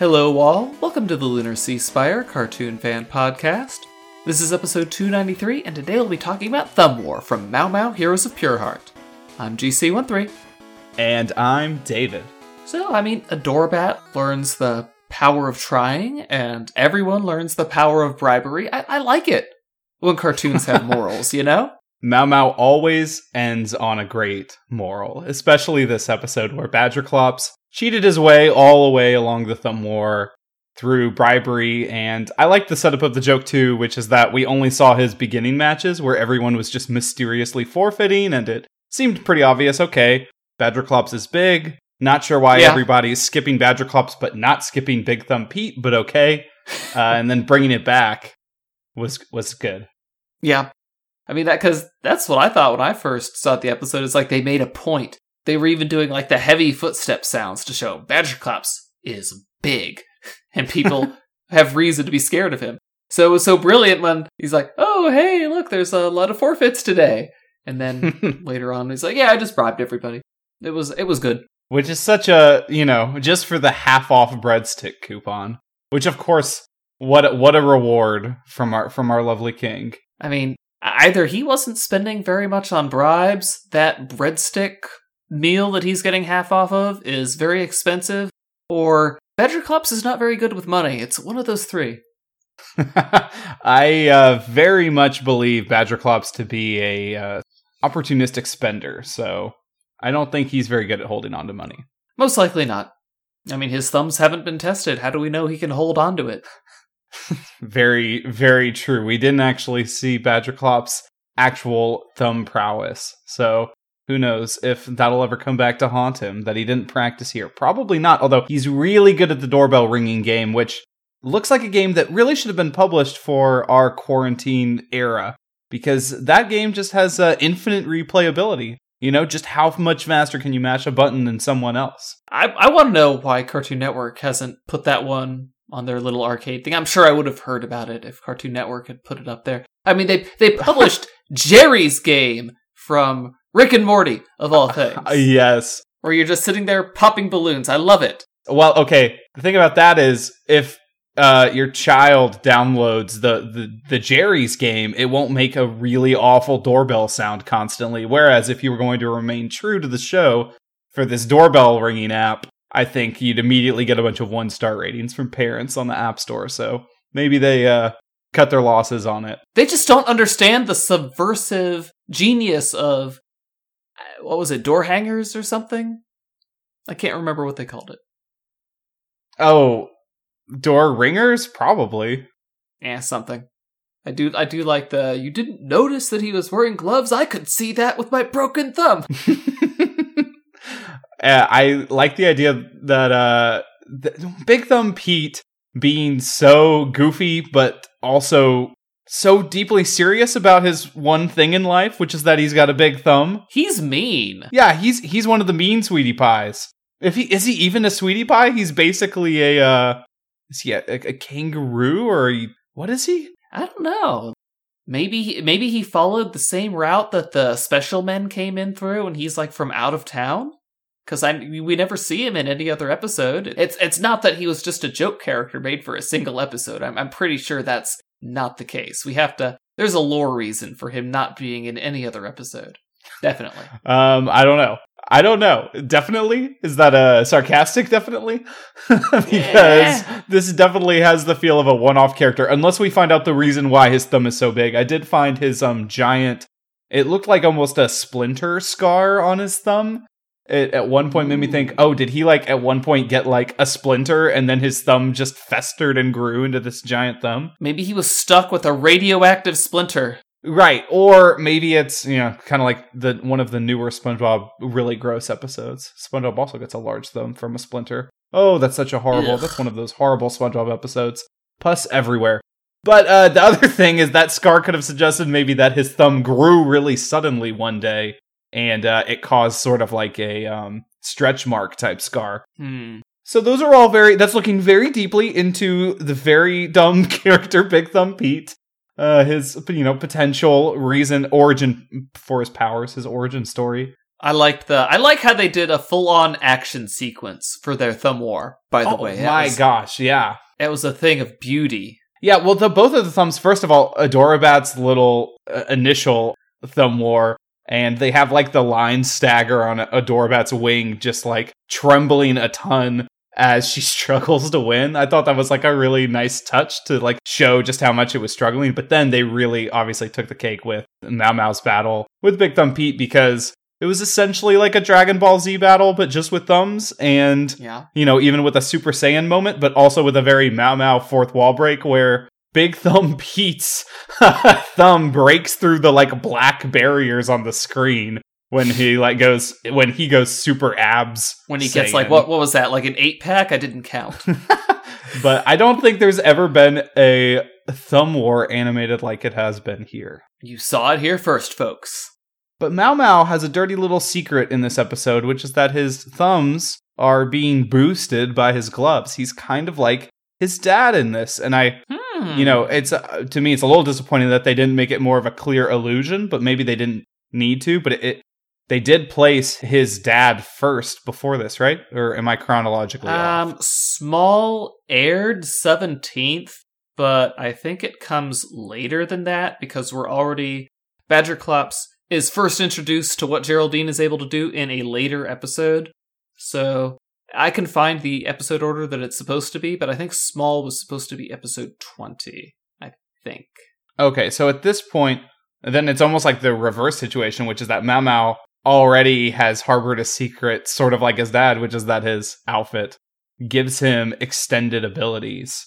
Hello, all. Welcome to the Lunar Ceasefire Cartoon Fan Podcast. This is episode 293, and today we'll be talking about Thumb War from Mao Mao Heroes of Pure Heart. I'm GC13. And I'm David. So, I mean, Adorabat learns the power of trying, and everyone learns the power of bribery. I, I like it when cartoons have morals, you know? Mao Mao always ends on a great moral, especially this episode where Badgerclops cheated his way all the way along the Thumb War through bribery. And I like the setup of the joke too, which is that we only saw his beginning matches where everyone was just mysteriously forfeiting, and it seemed pretty obvious okay, Badgerclops is big. Not sure why Yeah. everybody's skipping Badgerclops, but not skipping Big Thumb Pete, but okay. Uh, and then bringing it back was was good. Yeah. I mean, that because that's what I thought when I first saw the episode. It's like they made a point. They were even doing like the heavy footstep sounds to show Badgerclops is big, and people have reason to be scared of him. So it was so brilliant when he's like, "Oh, hey, look, there's a lot of forfeits today," and then later on he's like, "Yeah, I just bribed everybody." It was it was good. which is such a you know just for the half off breadstick coupon which of course what a- what a reward from our from our lovely king I mean, either he wasn't spending very much on bribes, that breadstick meal that he's getting half off of is very expensive, or Badgerclops is not very good with money. It's one of those three. i uh, very much believe badgerclops to be a uh, opportunistic spender so i don't think he's very good at holding on to money Most likely not. I mean, his thumbs haven't been tested. How do we know he can hold on to it? very very true we didn't actually see badgerclops actual thumb prowess so who knows if that'll ever come back to haunt him that he didn't practice here probably not although he's really good at the doorbell ringing game which looks like a game that really should have been published for our quarantine era because that game just has uh, infinite replayability you know just how much faster can you mash a button than someone else I, I want to know why Cartoon Network hasn't put that one on their little arcade thing. I'm sure I would have heard about it if Cartoon Network had put it up there. I mean, they they published Jerry's game from Rick and Morty of all things, yes where you're just sitting there popping balloons. I love it. Well, okay. The thing about that is, if uh, your child downloads the, the the Jerry's game, it won't make a really awful doorbell sound constantly. Whereas if you were going to remain true to the show for this doorbell ringing app, I think you'd immediately get a bunch of one star ratings from parents on the App Store. So maybe they uh, cut their losses on it. They just don't understand the subversive genius of what was it, door hangers or something? I can't remember what they called it. Oh, door ringers, probably. Yeah, something. I do I do like the you didn't notice that he was wearing gloves. I could see that with my broken thumb. Uh, I like the idea that uh, Big Thumb Pete being so goofy, but also so deeply serious about his one thing in life, which is that he's got a big thumb. He's mean. Yeah, he's he's one of the mean sweetie pies. If he is he even a sweetie pie? He's basically a uh, is he a, a, kangaroo or a, what is he? I don't know. Maybe he, maybe he followed the same route that the special men came in through, and he's like from out of town. Because I we never see him in any other episode. It's it's not that he was just a joke character made for a single episode. I'm I'm pretty sure that's not the case. We have to. There's a lore reason for him not being in any other episode. Definitely. Um, I don't know. I don't know. Definitely is that a sarcastic? Definitely, because Yeah. this definitely has the feel of a one-off character. Unless we find out the reason why his thumb is so big. I did find his um giant. It looked like almost a splinter scar on his thumb. It at one point made me think, oh, did he like at one point get like a splinter and then his thumb just festered and grew into this giant thumb? Maybe he was stuck with a radioactive splinter. Right, or maybe it's you know kind of like the one of the newer SpongeBob really gross episodes. SpongeBob also gets a large thumb from a splinter. Oh, that's such a horrible. Ugh. That's one of those horrible SpongeBob episodes. Pus everywhere. But uh, the other thing is that Scar could have suggested maybe that his thumb grew really suddenly one day, and uh, it caused sort of like a um, stretch mark type scar. Hmm. So those are all very. That's looking very deeply into the very dumb character Big Thumb Pete. Uh, his you know potential reason origin for his powers, his origin story. I liked the. I like how they did a full-on action sequence for their thumb war. By the oh way, my was, gosh, yeah. it was a thing of beauty. Yeah, well, the both of the thumbs. First of all, Adorabat's little uh, initial thumb war, and they have like the line stagger on Adorabat's wing, just like trembling a ton as she struggles to win. I thought that was like a really nice touch to like show just how much it was struggling. But then they really obviously took the cake with Mao Mao's battle with Big Thumb Pete because it was essentially like a Dragon Ball Z battle, but just with thumbs and Yeah. you know, even with a Super Saiyan moment, but also with a very Mao Mao fourth wall break where Big Thumb Pete's thumb breaks through the like black barriers on the screen when he like goes when he goes super abs When he gets like what? What was that? Like an eight pack? I didn't count. but I don't think there's ever been a thumb war animated like it has been here. you saw it here first, folks. But Mao Mao has a dirty little secret in this episode, which is that his thumbs are being boosted by his gloves. He's kind of like his dad in this, and I, Hmm. You know, it's uh, to me it's a little disappointing that they didn't make it more of a clear illusion, but maybe they didn't need to. But it, it they did place his dad first before this, right? Or am I chronologically off? Um, Small aired seventeenth, but I think it comes later than that because we're already Badgerclops is first introduced to what Geraldine is able to do in a later episode. So I can find the episode order that it's supposed to be, but I think Small was supposed to be episode twenty. I think. Okay, so at this point, then it's almost like the reverse situation, which is that Mao Mao already has harbored a secret, sort of like his dad, which is that his outfit gives him extended abilities.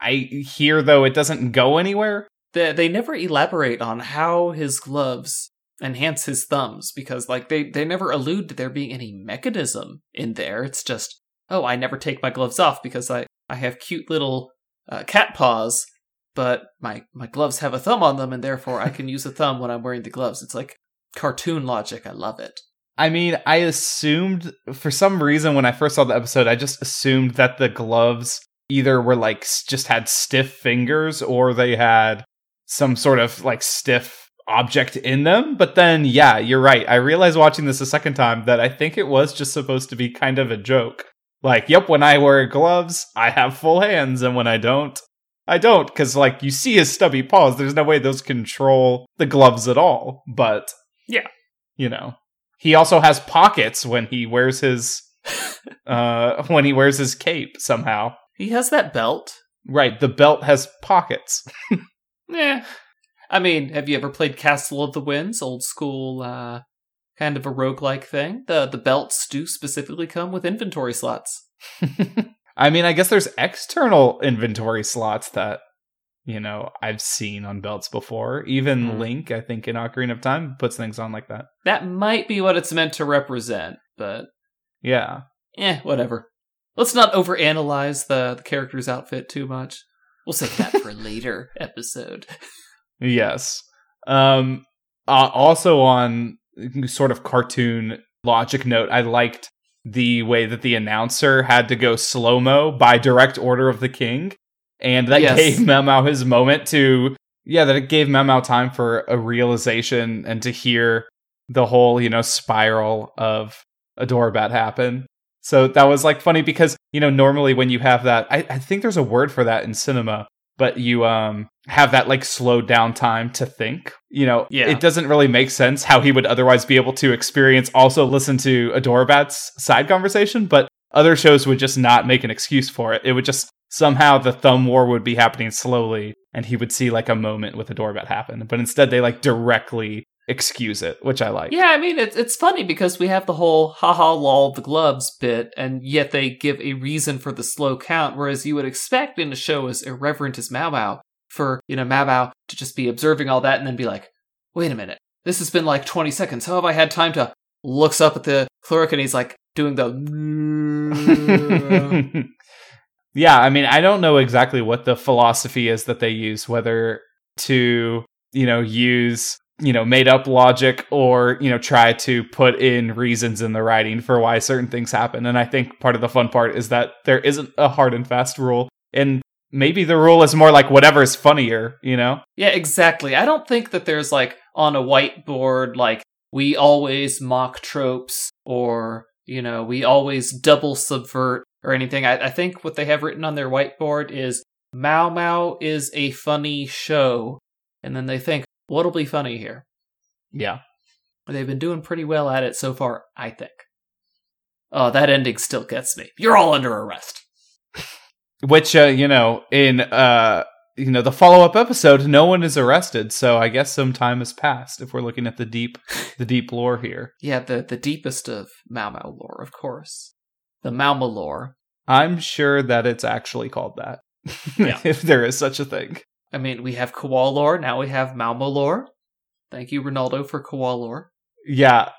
I hear, though, it doesn't go anywhere. They they never elaborate on how his gloves enhance his thumbs because like they they never allude to there being any mechanism in there. It's just oh I never take my gloves off because I I have cute little uh, cat paws, but my my gloves have a thumb on them and therefore I can use a thumb when I'm wearing the gloves. It's like cartoon logic. I love it. I mean, I assumed, for some reason, when I first saw the episode, I just assumed that the gloves either were like just had stiff fingers or they had some sort of like stiff object in them. But then, yeah, you're right. I realized watching this a second time that I think it was just supposed to be kind of a joke. Like, yep, when I wear gloves, I have full hands, and when I don't, I don't. Because, like, you see his stubby paws. There's no way those control the gloves at all. But, Yeah. you know. He also has pockets when he wears his uh when he wears his cape somehow. He has that belt. Right, the belt has pockets. Yeah. I mean, have you ever played Castle of the Winds? Old school, uh, kind of a roguelike thing. The the belts do specifically come with inventory slots. I mean, I guess there's external inventory slots that you know I've seen on belts before. Even Hmm. Link, I think, in Ocarina of Time puts things on like that. That might be what it's meant to represent, but Yeah. eh, whatever. Let's not overanalyze the, the character's outfit too much. We'll save that for a later episode. Yes. Um uh, also on sort of cartoon logic note, I liked the way that the announcer had to go slow-mo by direct order of the king. And that Yes. gave Mao Mao his moment to yeah, that it gave Mao Mao time for a realization and to hear the whole, you know, spiral of Adorabat happen. So that was like funny because, you know, normally when you have that I, I think there's a word for that in cinema, but you um have that like slowed down time to think. You know, Yeah. it doesn't really make sense how he would otherwise be able to experience also listen to Adorabat's side conversation, but other shows would just not make an excuse for it. It would just somehow the thumb war would be happening slowly and he would see like a moment with Adorabat happen. But instead they like directly excuse it, which I like. yeah, I mean, it's, it's funny because we have the whole haha lol the gloves bit, and yet they give a reason for the slow count, whereas you would expect in a show as irreverent as Mao Mao for, you know, Mao Mao to just be observing all that and then be like, wait a minute, this has been like 20 seconds. How have I had time to looks up at the clerk and he's like doing the yeah, I mean, I don't know exactly what the philosophy is that they use, whether to, you know, use, you know, made up logic or, you know, try to put in reasons in the writing for why certain things happen. And I think part of the fun part is that there isn't a hard and fast rule. And maybe the rule is more like whatever is funnier, you know? Yeah, exactly. I don't think that there's like on a whiteboard like we always mock tropes or, you know, we always double subvert or anything. I, I think what they have written on their whiteboard is Mao Mao is a funny show. And then they think, what'll be funny here? Yeah. They've been doing pretty well at it so far, I think. Oh, that ending still gets me. You're all under arrest. Which, uh, you know, in uh, you know the follow-up episode, no one is arrested. So I guess some time has passed if we're looking at the deep, the deep lore here. Yeah, the the deepest of Mao Mao lore, of course. The Mao Mao lore. I'm sure that it's actually called that. Yeah. if there is such a thing. I mean, we have Koala lore. Now we have lore. Thank you, Ronaldo, for Koala lore. Yeah,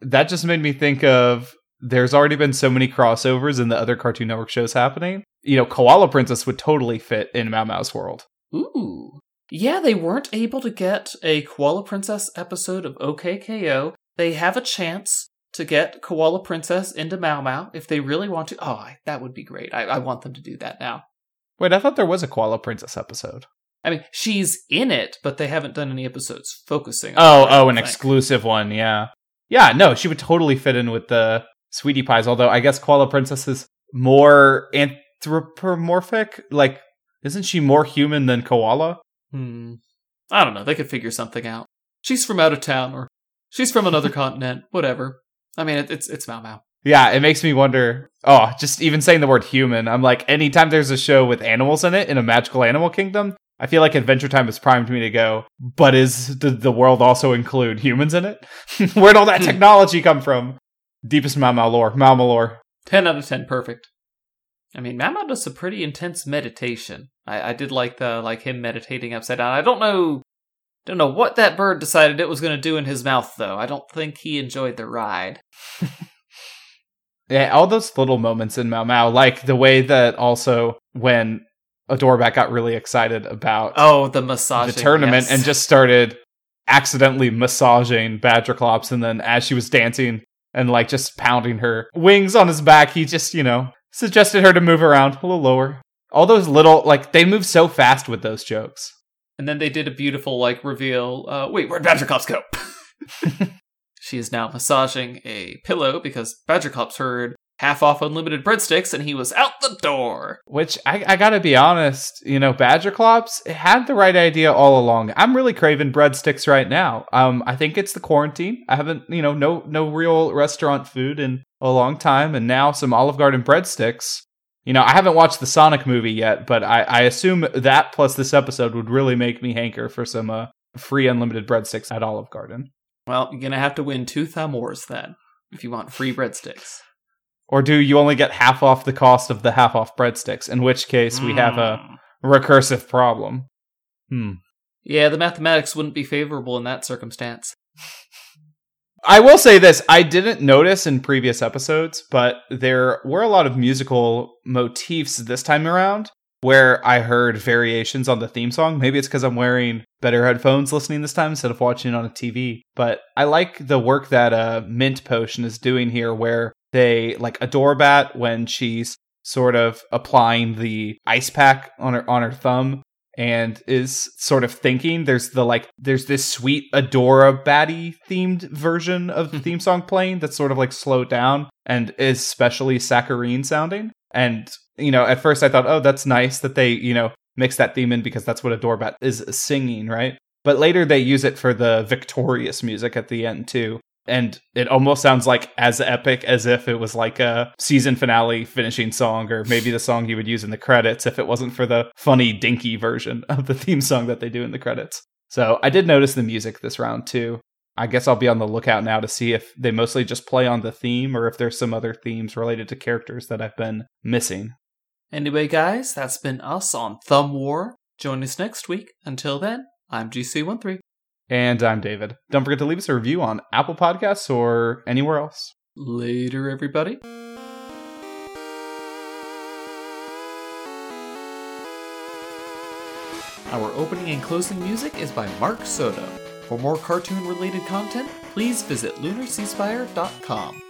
that just made me think of there's already been so many crossovers in the other Cartoon Network shows happening. You know, Koala Princess would totally fit in Mao Mao's world. Ooh. Yeah, they weren't able to get a Koala Princess episode of OKKO. They have a chance to get Koala Princess into Mao Mao if they really want to. Oh, that would be great. I, I want them to do that now. Wait, I thought there was a Koala Princess episode. I mean, she's in it, but they haven't done any episodes focusing on Oh, oh, an think. exclusive one, yeah. Yeah, no, she would totally fit in with the Sweetie Pies, although I guess Koala Princess is more anthropomorphic. Like, isn't she more human than Koala? Hmm. I don't know. They could figure something out. She's from out of town, or she's from another continent. Whatever. I mean, it, it's it's Mao Mao. Yeah, it makes me wonder. Oh, just even saying the word human, I'm like, anytime there's a show with animals in it in a magical animal kingdom, I feel like Adventure Time has primed me to go, but is the, the world also include humans in it? Where'd all that Hmm. technology come from? Deepest Mao Mao lore. Mau lore. Ten out of ten, perfect. I mean, Mao Mao does a pretty intense meditation. I, I did like the like him meditating upside down. I don't know, don't know what that bird decided it was going to do in his mouth, though. I don't think he enjoyed the ride. Yeah, all those little moments in Mao Mao, like the way that also when Adorabat got really excited about Oh, the massage the tournament and just started accidentally massaging Badgerclops, and then as she was dancing and like just pounding her wings on his back, he just you know suggested her to move around a little lower. All those little like they move so fast with those jokes. And then they did a beautiful like reveal. Uh, wait, where'd Badgerclops go? she is now massaging a pillow because Badgerclops heard half off unlimited breadsticks and he was out the door. Which I, I gotta be honest, you know, Badgerclops had the right idea all along. I'm really craving breadsticks right now. Um, I think it's the quarantine. I haven't, you know, no no real restaurant food in a long time, and now some Olive Garden breadsticks. You know, I haven't watched the Sonic movie yet, but I, I assume that plus this episode would really make me hanker for some uh, free unlimited breadsticks at Olive Garden. Well, you're gonna have to win two thumb wars then if you want free breadsticks. Or do you only get half off the cost of the half off breadsticks? In which case, we have a Mm. recursive problem. Hmm. Yeah, the mathematics wouldn't be favorable in that circumstance. I will say this I didn't notice in previous episodes, but there were a lot of musical motifs this time around where I heard variations on the theme song. Maybe it's because I'm wearing better headphones listening this time instead of watching it on a TV. But I like the work that uh, Mint Potion is doing here where they like Adorabat when she's sort of applying the ice pack on her on her thumb and is sort of thinking there's the like there's this sweet Adora Batty themed version of the mm-hmm. theme song playing that's sort of like slowed down and is especially saccharine sounding. And you know, at first I thought, oh, that's nice that they you know mix that theme in because that's what Adorabat is singing, right? But later they use it for the victorious music at the end too. And it almost sounds like as epic as if it was like a season finale finishing song, or maybe the song you would use in the credits if it wasn't for the funny dinky version of the theme song that they do in the credits. So I did notice the music this round too. I guess I'll be on the lookout now to see if they mostly just play on the theme or if there's some other themes related to characters that I've been missing. Anyway, guys, that's been us on Thumb War. Join us next week. Until then, I'm GC13. And I'm David. Don't forget to leave us a review on Apple Podcasts or anywhere else. Later, everybody. Our opening and closing music is by Mark Soto. For more cartoon related content, please visit lunarceasefire.com.